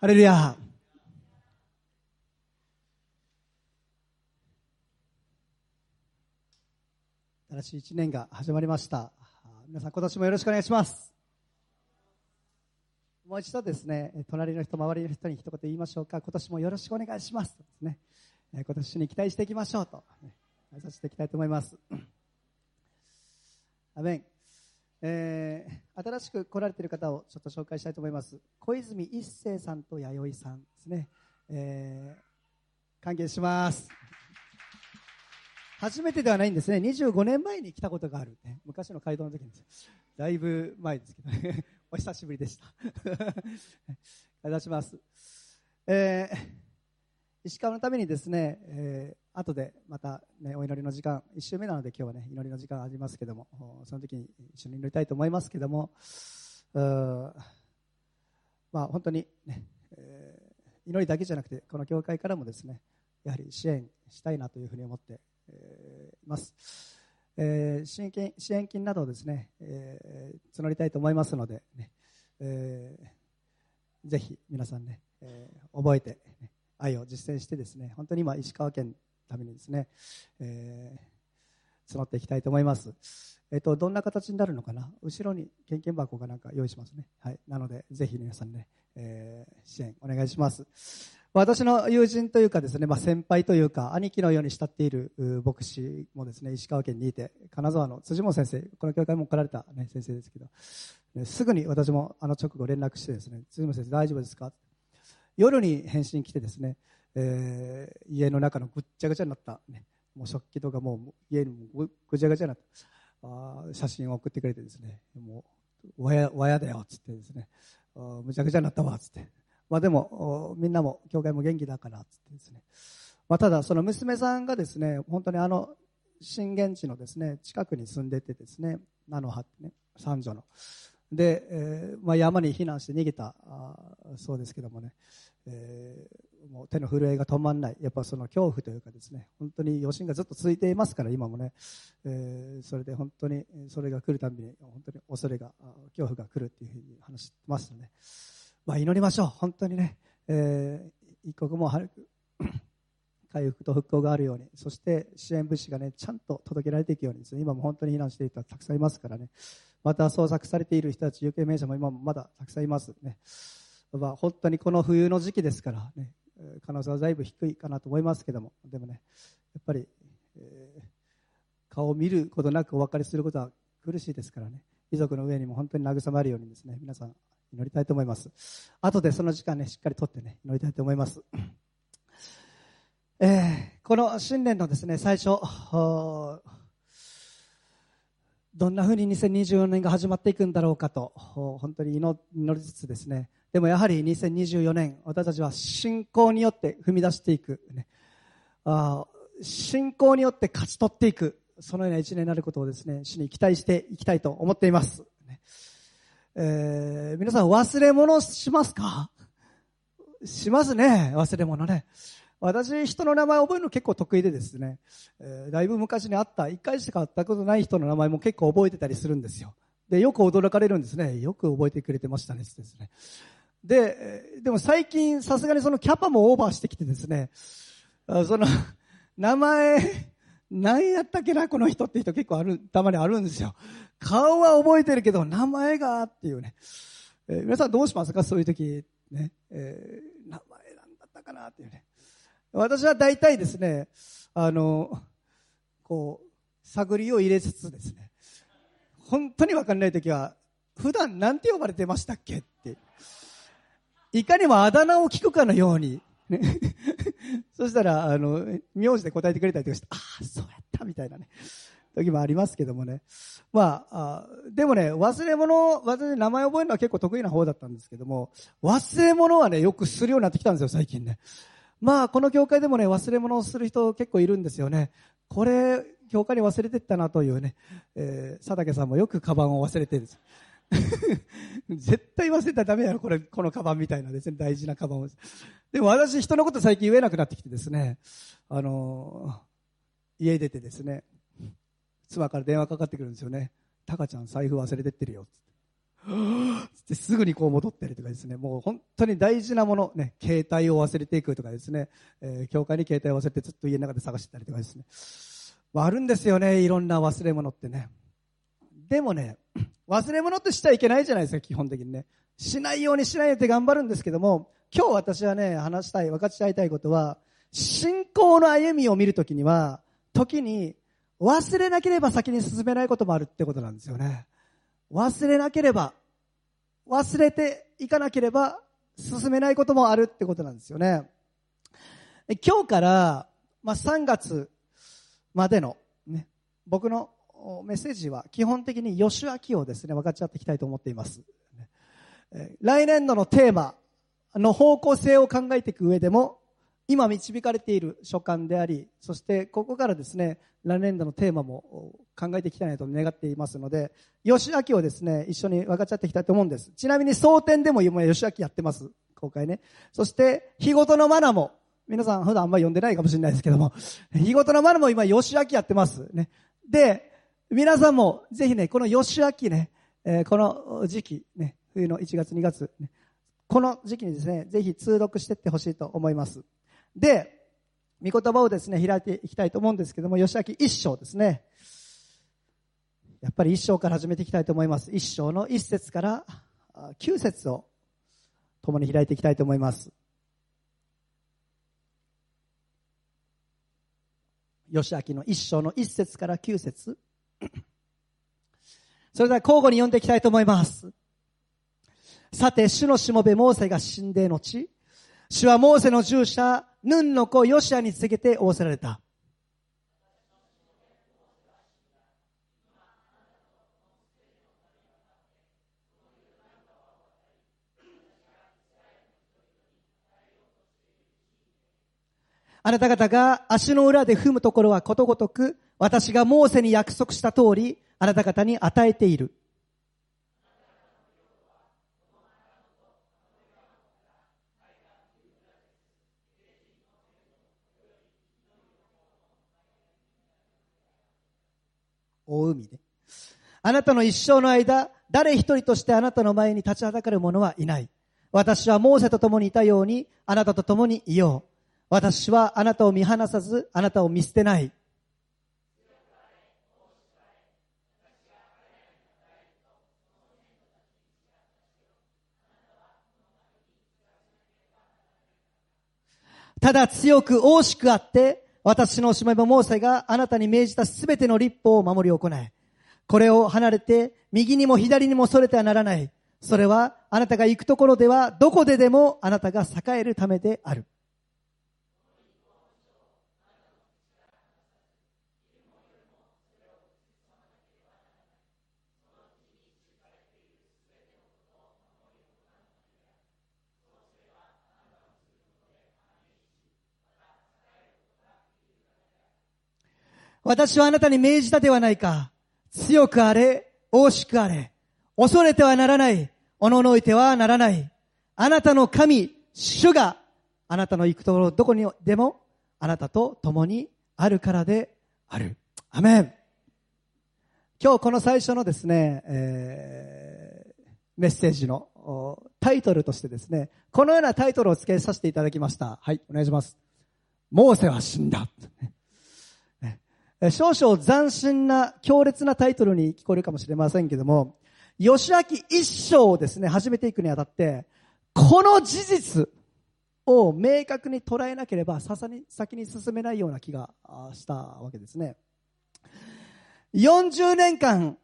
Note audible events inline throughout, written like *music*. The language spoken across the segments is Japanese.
ハレルヤ新しい一年が始まりました。皆さん今年もよろしくお願いします。もう一度ですね、隣の人、周りの人に一言言いましょうか。今年もよろしくお願いします。ですね、今年に期待していきましょうと、ね、挨拶していきたいと思います。アメン。えー、新しく来られている方をちょっと紹介したいと思います。小泉一生さんと弥生さんですね。えー、歓迎します。初めてではないんですね。25年前に来たことがある、ね。昔の街道の時にだいぶ前ですけどね。*laughs* お久しぶりでした。*laughs* お願いします。えー、石川のためにですね、えー、後でまた、ね、お祈りの時間、1週目なので今日はね、祈りの時間ありますけども、その時に一緒に祈りたいと思いますけども、まあ本当にね、えー、祈りだけじゃなくて、この教会からもですね、やはり支援したいなというふうに思っています。えー、支援金支援金などをですね、えー、募りたいと思いますので、ねえー、ぜひ皆さんね、えー、覚えて、ね、愛を実践してですね本当に今石川県ためにですね、えー、募っていきたいと思います。えっ、とどんな形になるのかな？後ろに献金箱がなんか用意しますね。はい。なのでぜひ皆さんね、えー、支援お願いします。私の友人というかですね、まあ、先輩というか兄貴のように慕っている牧師もですね石川県にいて金沢の辻本先生この教会も来られた、ね、先生ですけどすぐに私もあの直後連絡してですね辻本先生大丈夫ですか？夜に返信来てですね、えー、家の中のぐっちゃぐちゃになった、ね、もう食器とかもう家にもぐちゃぐちゃになった。あ写真を送ってくれてですね。もうわやわやだよっつってですね。あむちゃくちゃになったわ。っつって。まあ、でもみんなも教会も元気だからっつってですね、まあ、ただその娘さんがですね本当にあの震源地のですね近くに住んでてですね菜の葉ってね三女の。で、えーまあ、山に避難して逃げた。あそうですけどもね、えー、もう手の震えが止まらない。やっぱその恐怖というかですね。本当に余震がずっと続いていますから今もね、えー、それで本当にそれが来るたびに本当に恐れが恐怖が来るっていうふうに話してますので、ね。まあ、祈りましょう、本当にね、えー、一刻も早く *coughs* 回復と復興があるように、そして支援物資がね、ちゃんと届けられていくようにですね、今も本当に避難している人はたくさんいますからね、また捜索されている人たち、行方不明者も今もまだたくさんいますね。まあ、本当にこの冬の時期ですからね、可能性はだいぶ低いかなと思いますけども、でもね、やっぱり、えー、顔を見ることなくお別れすることは苦しいですからね、遺族の上にも本当に慰まるようにですね、皆さん祈りたいと思います。後でその時間ね、しっかりとってね、祈りたいと思います。えー、この新年のですね、最初、どんな風に2024年が始まっていくんだろうかと、本当に祈りつつですね、でもやはり2024年、私たちは信仰によって踏み出していく、ね、あ信仰によって勝ち取っていく、そのような一年になることをですね、主に期待していきたいと思っています。えー、皆さん忘れ物しますか？しますね、忘れ物ね。私、人の名前覚えるの結構得意でですね、えー、だいぶ昔に会った、一回しか会ったことない人の名前も結構覚えてたりするんですよ。で、よく驚かれるんですね。よく覚えてくれてましたね、ですね。で、でも最近さすがにそのキャパもオーバーしてきてですね、その、*laughs* 名前、何やったっけな、この人って人結構ある、たまにあるんですよ。顔は覚えてるけど、名前がっていうね。えー、皆さんどうしますか？そういう時、ね。えー、名前なんだったかなっていうね。私は大体ですね、あの、こう、探りを入れつつですね、本当にわかんない時は、普段なんて呼ばれてましたっけって。いかにもあだ名を聞くかのように、ね。*laughs* そしたら、あの、名字で答えてくれたりとかして、ああ、そうやったみたいなね。時もありますけどもね。まあ、あでもね、忘れ物、私名前覚えるのは結構得意な方だったんですけども、忘れ物はね、よくするようになってきたんですよ、最近ね。まあ、この教会でもね、忘れ物をする人結構いるんですよね。これ、教会に忘れてったなというね、えー、佐竹さんもよくカバンを忘れてるんです。*laughs* 絶対忘れたらダメやろ、これ、このカバンみたいなですね、大事なカバンを。でも私、人のこと最近言えなくなってきてですね、あのー、家出てですね、妻から電話かかってくるんですよね。タカちゃん財布忘れてってるよ。ってすぐにこう戻ってるとかですね、もう本当に大事なもの、ね、携帯を忘れていくとかですね、えー、教会に携帯を忘れてずっと家の中で探してたりとかですね。まあ、あるんですよね、いろんな忘れ物ってね。でもね、*clears throat* 忘れ物ってしちゃいけないじゃないですか、基本的にね。しないようにしないようにって頑張るんですけども、今日私はね、話したい、分かち合いたいことは、信仰の歩みを見るときには、時に忘れなければ先に進めないこともあるってことなんですよね。忘れなければ、忘れていかなければ進めないこともあるってことなんですよね。今日から、まあ、3月までの、ね、僕のメッセージは基本的に吉明をですね、分かち合っていきたいと思っています。来年度のテーマの方向性を考えていく上でも、今導かれている書簡であり、そしてここからですね、来年度のテーマも考えていきたいなと願っていますので、吉明をですね、一緒に分かっち合っていきたいと思うんです。ちなみに蒼天でも今吉明やってます。公開ね。そして、日ごとのマナも、皆さん普段あんまり読んでないかもしれないですけども、日ごとのマナも今吉明やってます。ね。で、皆さんもぜひね、この吉明ね、えー、この時期、ね、冬の1月2月、ね、この時期にですね、ぜひ通読していってほしいと思います。で、御言葉をですね、開いていきたいと思うんですけども、吉明一章ですね。やっぱり一章から始めていきたいと思います。一章の一節から九節を共に開いていきたいと思います。吉明の一章の一節から九節。*clears throat* それでは交互に読んでいきたいと思います。さて、主のしもべモーセが死んで後、主はモーセの従者、ヌンの子ヨシアに告げて仰せられた。あなた方が足の裏で踏むところはことごとく、私がモーセに約束した通り、あなた方に与えている。大海で。あなたの一生の間、誰一人としてあなたの前に立ちはだかる者はいない。私はモーセと共にいたように、あなたと共にいよう。私はあなたを見放さず、あなたを見捨てない。ただ強く惜しくあって、私のおしまいもモーセがあなたに命じたすべての立法を守り行え。これを離れて、右にも左にもそれてはならない。それは、あなたが行くところでは、どこででもあなたが栄えるためである。私はあなたに命じたではないか。強くあれ、惜しくあれ。恐れてはならない。おののいてはならない。あなたの神、主が、あなたの行くところどこにでも、あなたと共にあるからである。アメン。今日この最初のですね、えー、メッセージのタイトルとしてですね、このようなタイトルを付けさせていただきました。はい、お願いします。モーセは死んだ。少々斬新な強烈なタイトルに聞こえるかもしれませんけども、吉明一章をですね、始めていくにあたって、この事実を明確に捉えなければ、ささに先に進めないような気がしたわけですね。40年間、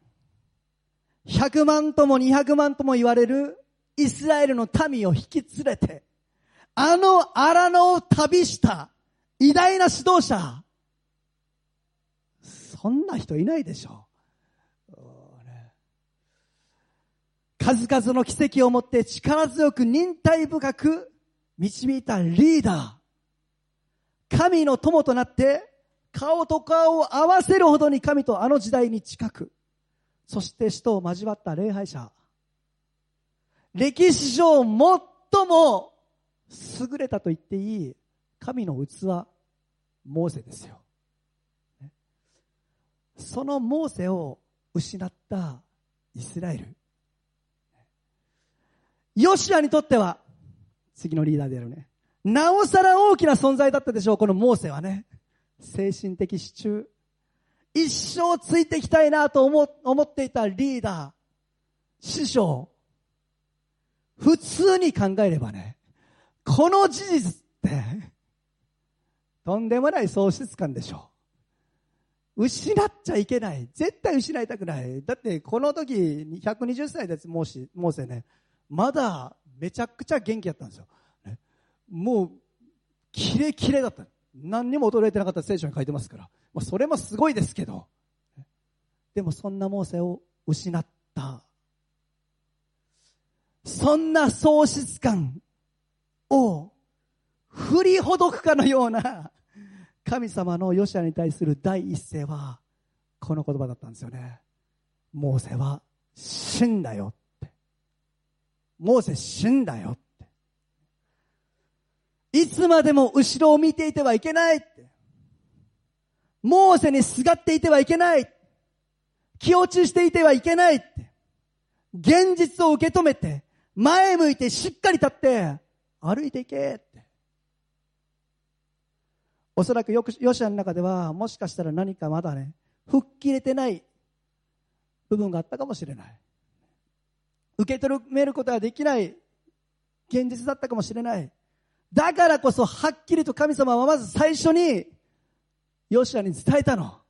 100万とも200万とも言われるイスラエルの民を引き連れて、あの荒野を旅した偉大な指導者、そんな人いないでしょう。数々の奇跡をもって力強く忍耐深く導いたリーダー。神の友となって顔と顔を合わせるほどに神とあの時代に近く、そして死と交わった礼拝者。歴史上最も優れたと言っていい神の器、モーセですよ。そのモーセを失ったイスラエル。ヨシアにとっては、次のリーダーであるね。なおさら大きな存在だったでしょう、このモーセはね。精神的支柱。一生ついていきたいなと思思っていたリーダー、師匠。普通に考えればね、この事実って、とんでもない喪失感でしょう。失っちゃいけない。絶対失いたくない。だってこの時、120歳です、モーセね。まだめちゃくちゃ元気だったんですよ。ねもう、キレキレだった。何にも衰えてなかった聖書に書いてますから。まあ、それもすごいですけど。でもそんなモーセを失った。そんな喪失感を振りほどくかのような神様のヨシアに対する第一声はこの言葉だったんですよね。モーセは死んだよって。モーセ死んだよって。いつまでも後ろを見ていてはいけないって。モーセにすがっていてはいけない。気落ちしていてはいけないって。現実を受け止めて、前向いてしっかり立って、歩いていけって。おそらくよく、ヨシアの中では、もしかしたら何かまだね、吹っ切れてない部分があったかもしれない。受け止めることができない現実だったかもしれない。だからこそはっきりと神様はまず最初にヨシアに伝えたの。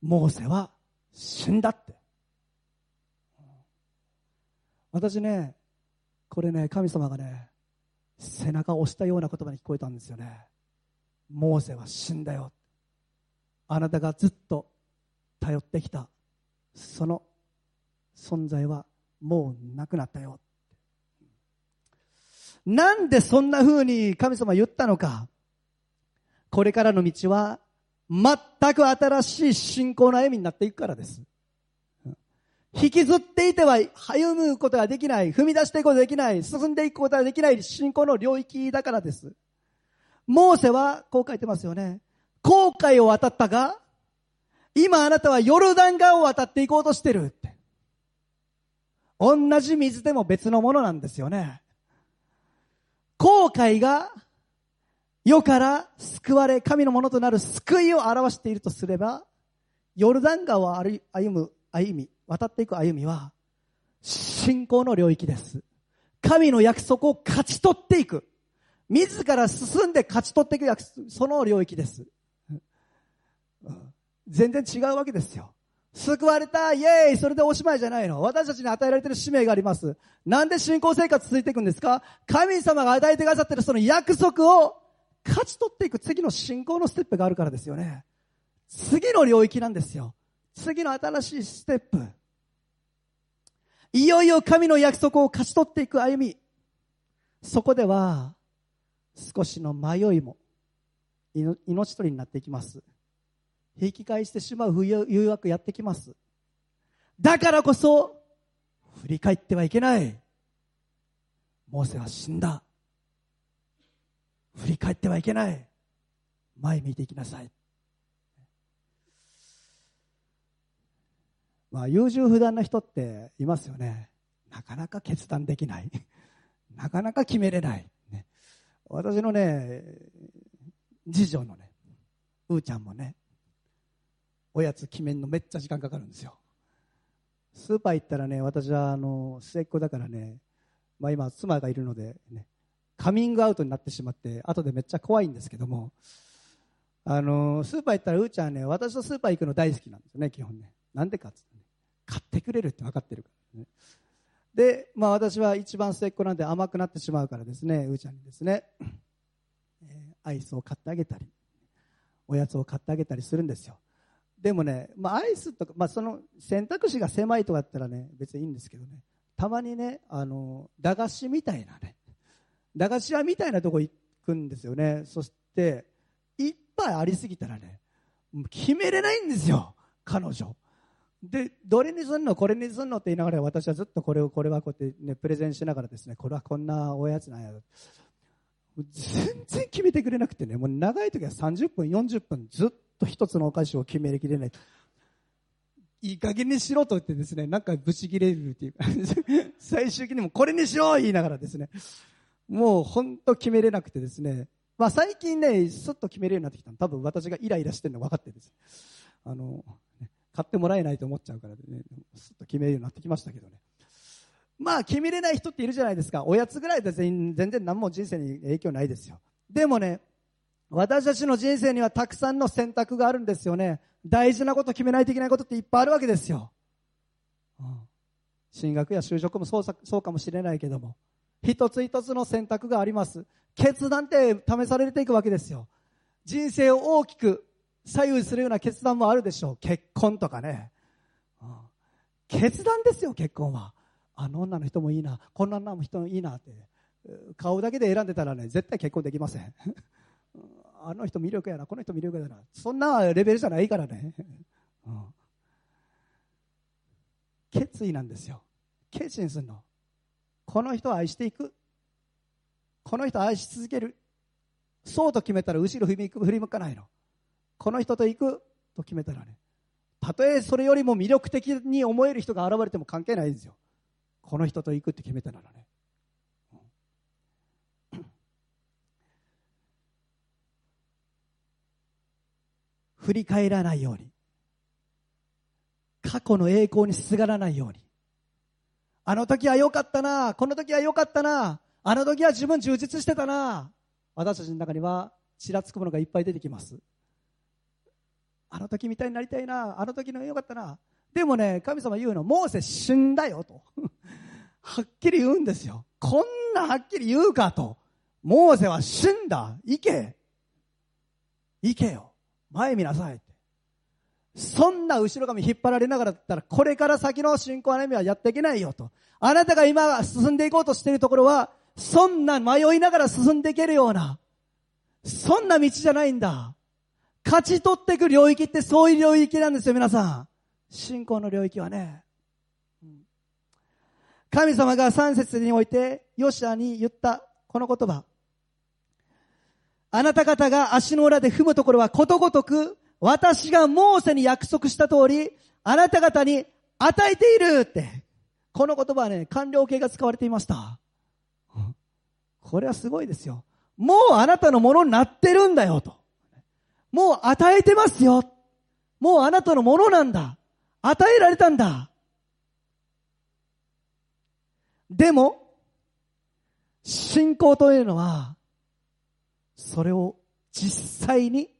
モーセは死んだって。私ね、これね、神様がね、背中を押したような言葉に聞こえたんですよね。モーセは死んだよ。あなたがずっと頼ってきた、その存在はもうなくなったよ。なんでそんな風に神様言ったのか。これからの道は全く新しい信仰の歩みになっていくからです。引きずっていては歩むことができない、踏み出していくことができない、進んでいくことができない信仰の領域だからです。モーセはこう書いてますよね。後悔を渡ったが、今あなたはヨルダン川を渡っていこうとしてるって。同じ水でも別のものなんですよね。後悔が世から救われ、神のものとなる救いを表しているとすれば、ヨルダン川を歩む歩み、渡っていく歩みは、信仰の領域です。神の約束を勝ち取っていく。自ら進んで勝ち取っていく約束、その領域です。全然違うわけですよ。救われた、イエーイそれでおしまいじゃないの。私たちに与えられている使命があります。なんで信仰生活続いていくんですか？神様が与えてくださっているその約束を勝ち取っていく次の信仰のステップがあるからですよね。次の領域なんですよ。次の新しいステップ。いよいよ神の約束を勝ち取っていく歩み。そこでは、少しの迷いも、命取りになっていきます。引き返してしまう誘惑やってきます。だからこそ、振り返ってはいけない。モーセは死んだ。振り返ってはいけない。前見ていきなさい。まあ、優柔不断な人っていますよね。なかなか決断できない。*laughs* なかなか決めれない。私のね、次女のね、うーちゃんもね、おやつ決めんのめっちゃ時間かかるんですよ。スーパー行ったらね、私はあの末っ子だからね、まあ、今、妻がいるので、ね、カミングアウトになってしまって、後でめっちゃ怖いんですけども、あのスーパー行ったら、うーちゃんはね、私とスーパー行くの大好きなんですよね、基本ね。なんでかっつって、ね、買ってくれるって分かってるからね。で、まあ私は一番末っ子なんで甘くなってしまうからですね、うーちゃんにですね、えー、アイスを買ってあげたり、おやつを買ってあげたりするんですよ。でもね、まあ、アイスとか、まあ、その選択肢が狭いとかだったらね、別にいいんですけどね、たまにね、あの、駄菓子みたいなね、駄菓子屋みたいなとこ行くんですよね。そして、いっぱいありすぎたらね、決めれないんですよ、彼女。で、どれにすんの？これにすんのって言いながら私はずっとこれを、これはこうやってね、プレゼンしながらですね、これはこんなおやつなんや。全然決めてくれなくてね、もう長い時は30分、40分ずっと一つのお菓子を決めきれない。いい加減にしろと言ってですね、なんかブチ切れるっていうか *laughs* 最終的にもこれにしよう言いながらですね、もう本当決めれなくてですね、まあ最近ね、すっと決めるようになってきたの。多分私がイライラしてるの分かってるんです。あの、買ってもらえないと思っちゃうからね、すっと決めるようになってきましたけどね。まあ決めれない人っているじゃないですか。おやつぐらいで全然何も人生に影響ないですよ。でもね、私たちの人生にはたくさんの選択があるんですよね。大事なこと決めないといけないことっていっぱいあるわけですよ。うん、進学や就職もそうそうかもしれないけども、一つ一つの選択があります。決断って試されていくわけですよ。人生を大きく左右するような決断もあるでしょう。結婚とかね。決断ですよ、結婚は。あの女の人もいいな、こんな女の人もいいなって。顔だけで選んでたらね、絶対結婚できません。あの人魅力やな、この人魅力やな。そんなレベルじゃないからね。決意なんですよ。決心するの。この人を愛していく。この人を愛し続ける。そうと決めたら後ろ振り向かないの。この人と行くと決めたらね。たとえそれよりも魅力的に思える人が現れても関係ないんですよ。この人と行くって決めたならね。振り返らないように過去の栄光にすがらないようにあの時は良かったなこの時は良かったなあの時は自分充実してたな私たちの中にはちらつくものがいっぱい出てきますあの時みたいになりたいなあの時の良かったな。でもね神様言うのモーセ死んだよと。*laughs* はっきり言うんですよ。こんなはっきり言うかと。モーセは死んだ。行け。行けよ。前見なさい。そんな後ろ髪引っ張られながらだったら、これから先の信仰の歩みはやっていけないよと。あなたが今進んでいこうとしているところは、そんな迷いながら進んでいけるような、そんな道じゃないんだ。勝ち取っていく領域ってそういう領域なんですよ、皆さん。信仰の領域はね。神様が三節において、ヨシアに言ったこの言葉。あなた方が足の裏で踏むところはことごとく、私がモーセに約束した通り、あなた方に与えているって。この言葉はね、完了形が使われていました。これはすごいですよ。もうあなたのものになってるんだよと。もう与えてますよ。もうあなたのものなんだ。与えられたんだ。でも、信仰というのは、それを実際に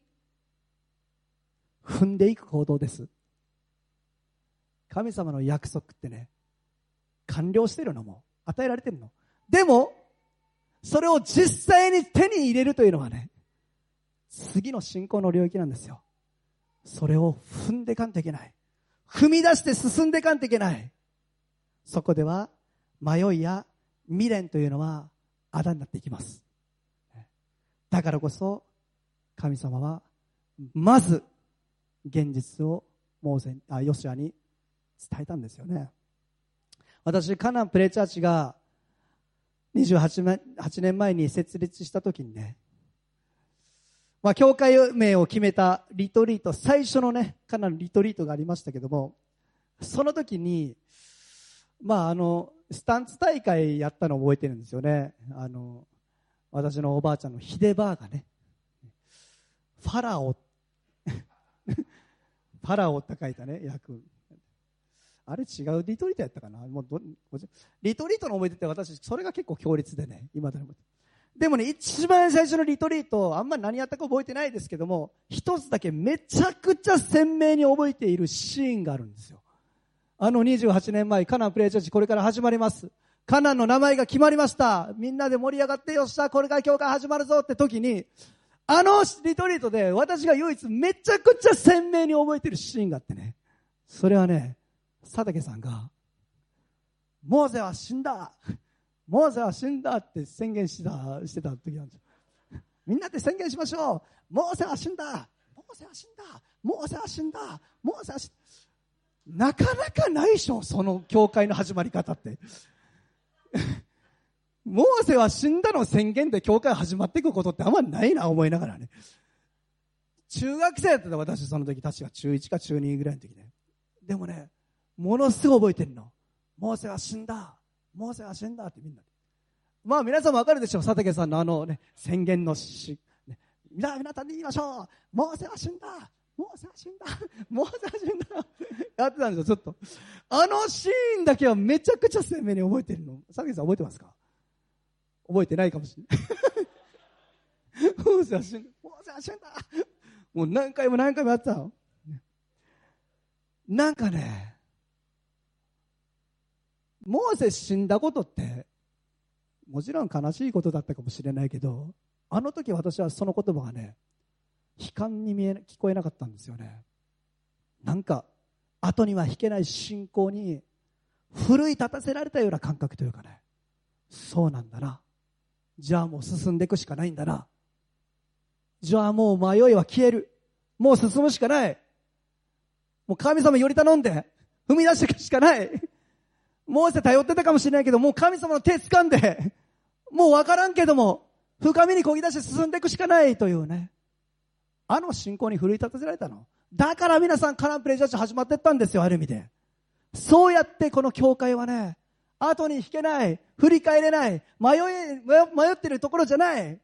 踏んでいく行動です。神様の約束ってね、完了してるのも、与えられてるの。でも、それを実際に手に入れるというのはね、次の信仰の領域なんですよ。それを踏んでかんといけない。踏み出して進んでかんといけない。そこでは、迷いや未練というのは、あだになっていきます。だからこそ神様はまず現実をモーセあヨシアに伝えたんですよね私カナンプレイチャーチが28年前に設立した時にねまあ、教会名を決めたリトリート、最初のね、カナンリトリートがありましたけども、その時に、まあ、あの、スタンツ大会やったのを覚えてるんですよね。あの、私のおばあちゃんのヒデバーがね、ファラオ、*laughs* ファラオって書いたね、役。あれ違うリトリートやったかな？もうどリトリートの思い出って私、それが結構強烈でね、今でも。でもね、一番最初のリトリート、あんまり何やったか覚えてないですけども、一つだけめちゃくちゃ鮮明に覚えているシーンがあるんですよ。あの28年前、カナンプレイチャーチこれから始まります。カナンの名前が決まりました。みんなで盛り上がってよっしゃ、これから教会始まるぞって時に、あのリトリートで私が唯一めちゃくちゃ鮮明に覚えてるシーンがあってね。それはね、佐竹さんが、モーゼは死んだモーゼは死んだって宣言した、してた時なんですよ。みんなで宣言しましょうモーゼは死んだモーゼは死んだモーゼは死んだモーゼは死んだなかなかないでしょその教会の始まり方って。*laughs* モーセは死んだの宣言で教会始まっていくことってあんまないな思いながらね。中学生だった私その時確か中1か中2ぐらいの時ね。でもね、ものすごい覚えてるの。モーセは死んだ。モーセは死んだってみんな。まあ皆さんもわかるでしょう。佐竹さんのあのね、宣言のし、ね、皆皆さんで言いましょう。モーセは死んだモーセは死んだモーセは死んだやってたんですよ、ちょっと。あのシーンだけはめちゃくちゃ鮮明に覚えてるの。佐竹さん覚えてますか？覚えてないかもしれない。モーセは死んだモーセは死んだもう何回も何回もやってたの。なんかね、モーセ死んだことって、もちろん悲しいことだったかもしれないけど、あの時私はその言葉がね、悲観に見え聞こえなかったんですよね。なんか、後には引けない信仰に、奮い立たせられたような感覚というかね、そうなんだな。じゃあもう進んでいくしかないんだな。じゃあもう迷いは消える。もう進むしかない。もう神様より頼んで、踏み出していくしかない。モーセ頼ってたかもしれないけど、もう神様の手掴んで、*laughs* もうわからんけども、深みにこぎ出して進んでいくしかないというね。あの信仰に奮い立たせられたの？だから皆さんカナンプレジャージ始まってったんですよ、ある意味で。そうやってこの教会はね、後に引けない、振り返れない、迷い、迷ってるところじゃない、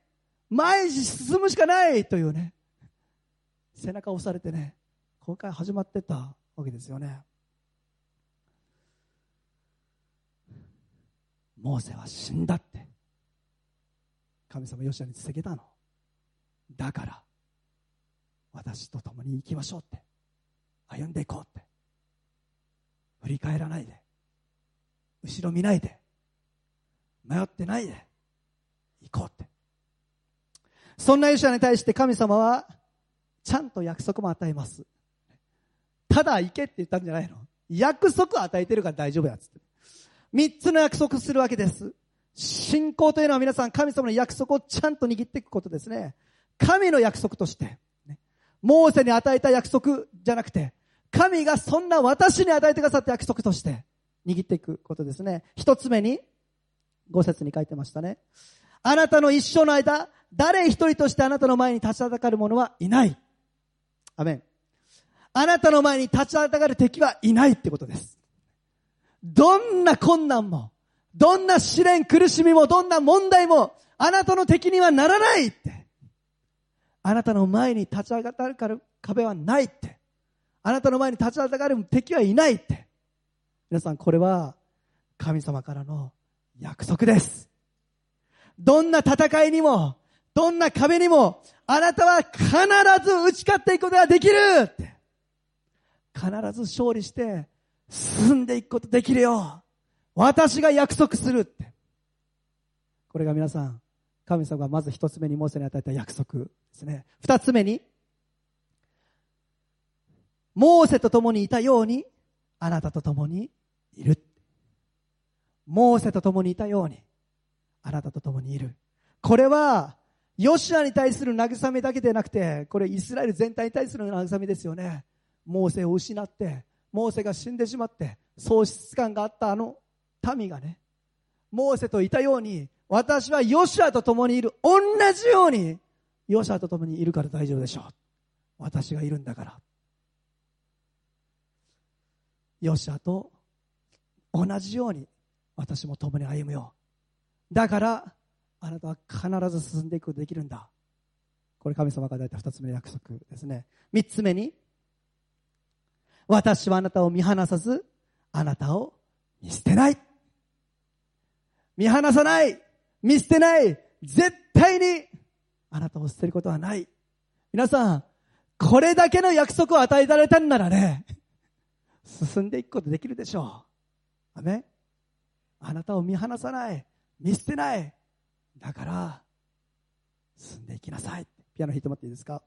前に進むしかないというね、背中を押されてね、教会始まってったわけですよね。モーセは死んだって。神様ヨシアに告げたの。だから私と共に行きましょうって。歩んでいこうって。振り返らないで。後ろ見ないで。迷ってないで。行こうって。そんなヨシアに対して神様はちゃんと約束も与えます。ただ行けって言ったんじゃないの。約束を与えてるから大丈夫やつって。三つの約束するわけです。信仰というのは皆さん神様の約束をちゃんと握っていくことですね。神の約束として、ね、モーセに与えた約束じゃなくて、神がそんな私に与えてくださった約束として握っていくことですね。一つ目に、五節に書いてましたね。あなたの一生の間、誰一人としてあなたの前に立ちはだかる者はいない。アメン。あなたの前に立ちはだかる敵はいないってことです。どんな困難も、どんな試練、苦しみも、どんな問題も、あなたの敵にはならないって。あなたの前に立ち上がる壁はないって。あなたの前に立ち上がる敵はいないって。皆さん、これは神様からの約束です。どんな戦いにも、どんな壁にも、あなたは必ず打ち勝っていくことができるって。必ず勝利して、進んでいくことできるよ。私が約束するって。これが皆さん、神様がまず一つ目にモーセに与えた約束ですね。二つ目に、モーセと共にいたように、あなたと共にいる。モーセと共にいたように、あなたと共にいる。これは、ヨシアに対する慰めだけでなくて、これイスラエル全体に対する慰めですよね。モーセを失って、モーセが死んでしまって喪失感があったあの民がねモーセといたように私はヨシュアと共にいる。同じようにヨシュアと共にいるから大丈夫でしょう。私がいるんだから。ヨシュアと同じように私も共に歩むよ。だからあなたは必ず進んでいくことできるんだ。これ神様が与えた二つ目の約束ですね。三つ目に私はあなたを見放さず、あなたを見捨てない。見放さない。見捨てない。絶対にあなたを捨てることはない。皆さん、これだけの約束を与えられたんならね、進んでいくことできるでしょう。アメあなたを見放さない。見捨てない。だから、進んでいきなさい。ピアノ弾いてもらっていいですか？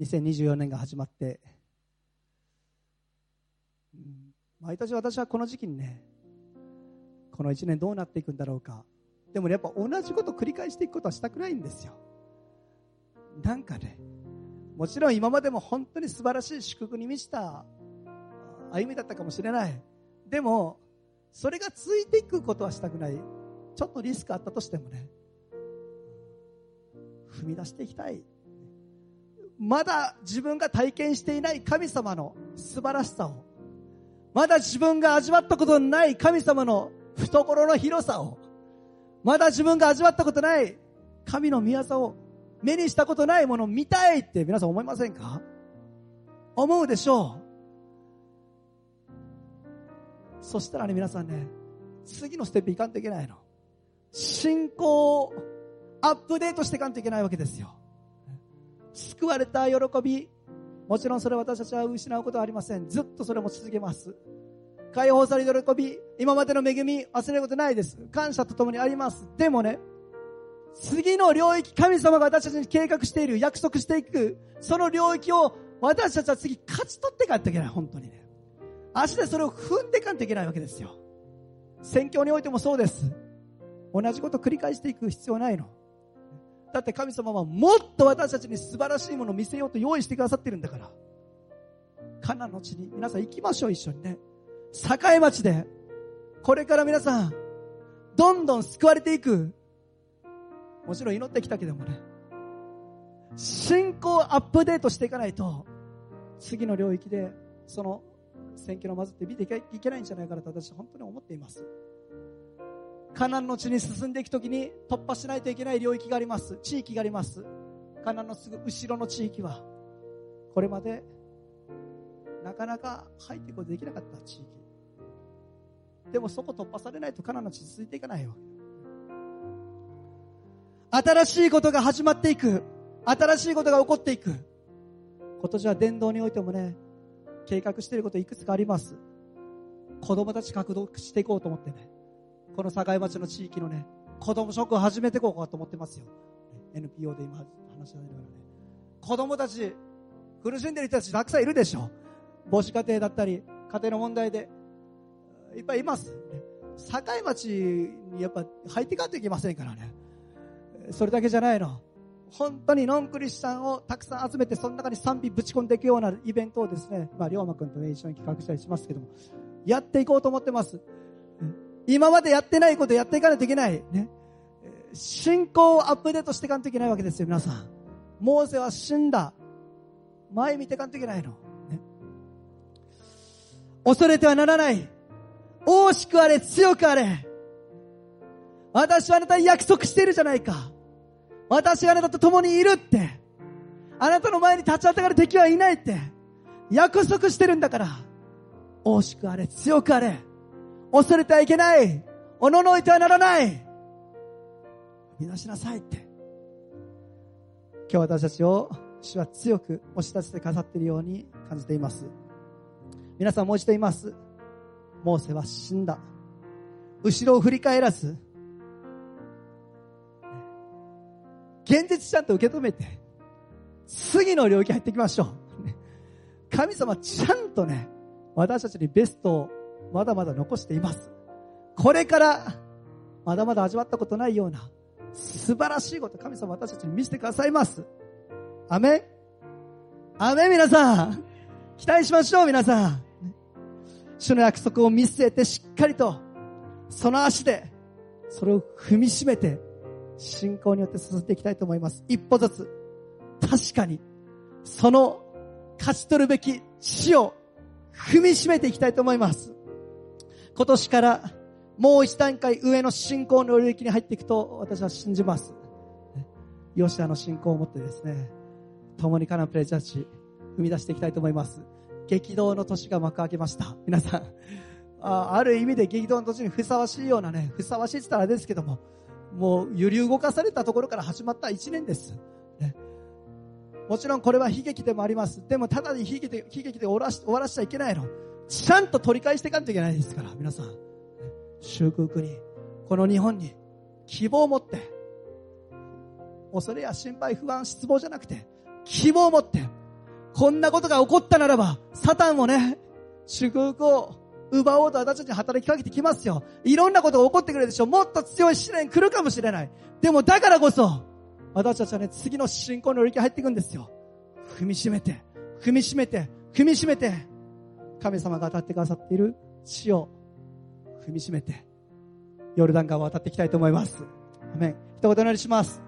2024年が始まって、毎年私はこの時期にねこの1年どうなっていくんだろうか。でもやっぱ同じこと繰り返していくことはしたくないんですよ。なんかねもちろん今までも本当に素晴らしい祝福に満ちた歩みだったかもしれない。でもそれが続いていくことはしたくない。ちょっとリスクあったとしてもね踏み出していきたい。まだ自分が体験していない神様の素晴らしさを、まだ自分が味わったことのない神様の懐の広さを、まだ自分が味わったことない神の御業を目にしたことないものを見たいって皆さん思いませんか？思うでしょう。そしたらね、皆さんね、次のステップいかんといけないの。信仰をアップデートしていかんといけないわけですよ。救われた喜び、もちろんそれ私たちは失うことはありません。ずっとそれも続けます。解放される喜び、今までの恵み忘れることないです。感謝とともにあります。でもね、次の領域、神様が私たちに計画している、約束していく、その領域を私たちは次勝ち取っていかないといけない、本当にね。足でそれを踏んでいかないといけないわけですよ。宣教においてもそうです。同じことを繰り返していく必要ないの。だって神様はもっと私たちに素晴らしいものを見せようと用意してくださってるんだから。カナの地に皆さん行きましょう、一緒にね。栄町で、これから皆さん、どんどん救われていく。もちろん祈ってきたけどもね。信仰アップデートしていかないと、次の領域で、その選挙のまずって見ていけないんじゃないかなと私は本当に思っています。カナンの地に進んでいくときに突破しないといけない領域があります。地域があります。カナンのすぐ後ろの地域は、これまでなかなか入っていくことできなかった地域。でもそこ突破されないとカナンの地続いていかないわけ。新しいことが始まっていく。新しいことが起こっていく。今年は伝道においてもね、計画していることいくつかあります。子供たち獲得していこうと思ってね。この境町の地域のね、子供食を始めていこうかと思ってますよ。NPO で今話し合いながらね。子供たち、苦しんでる人たちたくさんいるでしょ。母子家庭だったり、家庭の問題で、いっぱいいます。境町にやっぱ入っていかんといけませんからね。それだけじゃないの。本当にノンクリスチャンをたくさん集めて、その中に賛美ぶち込んでいくようなイベントをですね、まあ、龍馬くんとね、一緒に企画したりしますけども、やっていこうと思ってます。今までやってないことやっていかないといけない。ね。信仰をアップデートしていかないといけないわけですよ、皆さん。モーセは死んだ。前見ていかないといけないの。ね、恐れてはならない。大しくあれ、強くあれ。私はあなたに約束しているじゃないか。私があなたと共にいるって。あなたの前に立ち当たる敵はいないって。約束してるんだから。大しくあれ、強くあれ。恐れてはいけない。おののいてはならない。見なしなさいって。今日私たちを主は強く押し出して飾っているように感じています。皆さんもう一度言います。モーセは死んだ。後ろを振り返らず、現実ちゃんと受け止めて、次の領域入っていきましょう。神様ちゃんとね、私たちにベストをまだまだ残しています。これから、まだまだ味わったことないような、素晴らしいこと、神様私たちに見せてくださいます。アメアメ皆さん期待しましょう皆さん主の約束を見据えてしっかりと、その足で、それを踏みしめて、信仰によって進んでいきたいと思います。一歩ずつ、確かに、その勝ち取るべき死を踏みしめていきたいと思います。今年からもう一段階上の信仰の領域に入っていくと私は信じます。吉田の信仰を持ってですね、共にカナンプレジャーチ踏み出していきたいと思います。激動の年が幕開けました。皆さん、あある意味で激動の年にふさわしいようなね、ふさわしいって言ったらあれですけども、もう揺り動かされたところから始まった一年です。ね、もちろんこれは悲劇でもあります。でもただに悲劇で悲劇で終わらし終わらしちゃいけないの。ちゃんと取り返していかないといけないですから、皆さん。祝福に、この日本に希望を持って、恐れや心配、不安、失望じゃなくて、希望を持って、こんなことが起こったならば、サタンもね、祝福を奪おうと私たちに働きかけてきますよ。いろんなことが起こってくるでしょう。もっと強い試練来るかもしれない。でもだからこそ、私たちはね、次の信仰の領域入っていくんですよ。踏みしめて、踏みしめて、踏みしめて、神様が当たってくださっている地を踏みしめて、ヨルダン川を渡っていきたいと思います。アメン。一言お願いします。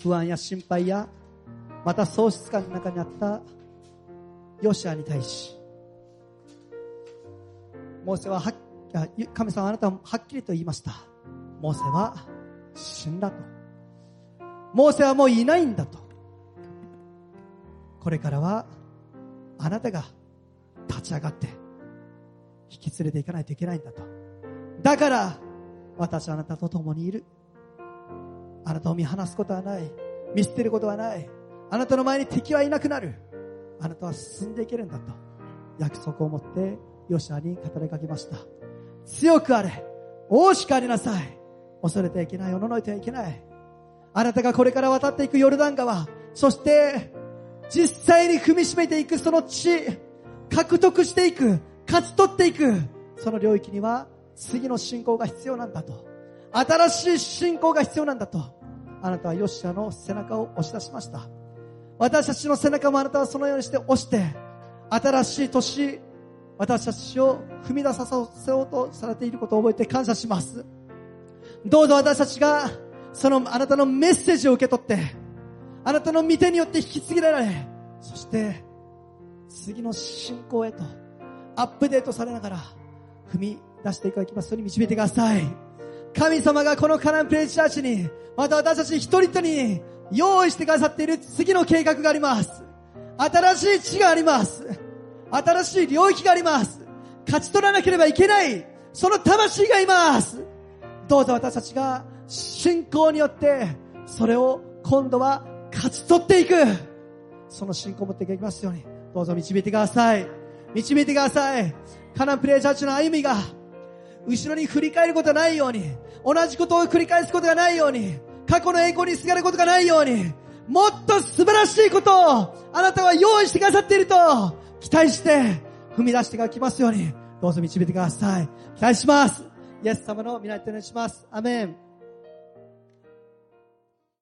不安や心配やまた喪失感の中にあったヨシアに対し、モーセはは神様あなたははっきりと言いました。モーセは死んだと。モーセはもういないんだと。これからはあなたが立ち上がって引き連れていかないといけないんだと。だから私はあなたと共にいる。あなたを見放すことはない。見捨てることはない。あなたの前に敵はいなくなる。あなたは進んでいけるんだと。約束を持ってヨシアに語りかけました。強くあれ。大しくありなさい。恐れてはいけない。おののいてはいけない。あなたがこれから渡っていくヨルダン川。そして、実際に踏みしめていくその地、獲得していく、勝ち取っていく、その領域には次の信仰が必要なんだと。新しい信仰が必要なんだと。あなたはヨシアの背中を押し出しました。私たちの背中もあなたはそのようにして押して、新しい年、私たちを踏み出させようとされていることを覚えて感謝します。どうぞ私たちが、そのあなたのメッセージを受け取って、あなたの御手によって引き継ぎられ、そして、次の信仰へと、アップデートされながら、踏み出していただきますように導いてください。神様がこのカナンプレイチャーチに、また私たち一人一人に用意してくださっている次の計画があります。新しい地があります。新しい領域があります。勝ち取らなければいけない、その魂がいます。どうぞ私たちが信仰によって、それを今度は勝ち取っていく。その信仰を持っていきますように、どうぞ導いてください。導いてください。カナンプレイチャーチの歩みが、後ろに振り返ることがないように、同じことを繰り返すことがないように、過去の栄光にすがることがないように、もっと素晴らしいことをあなたは用意してくださっていると期待して踏み出してがきますように、どうぞ導いてください。期待します。イエス様の皆にお願いします。アメン。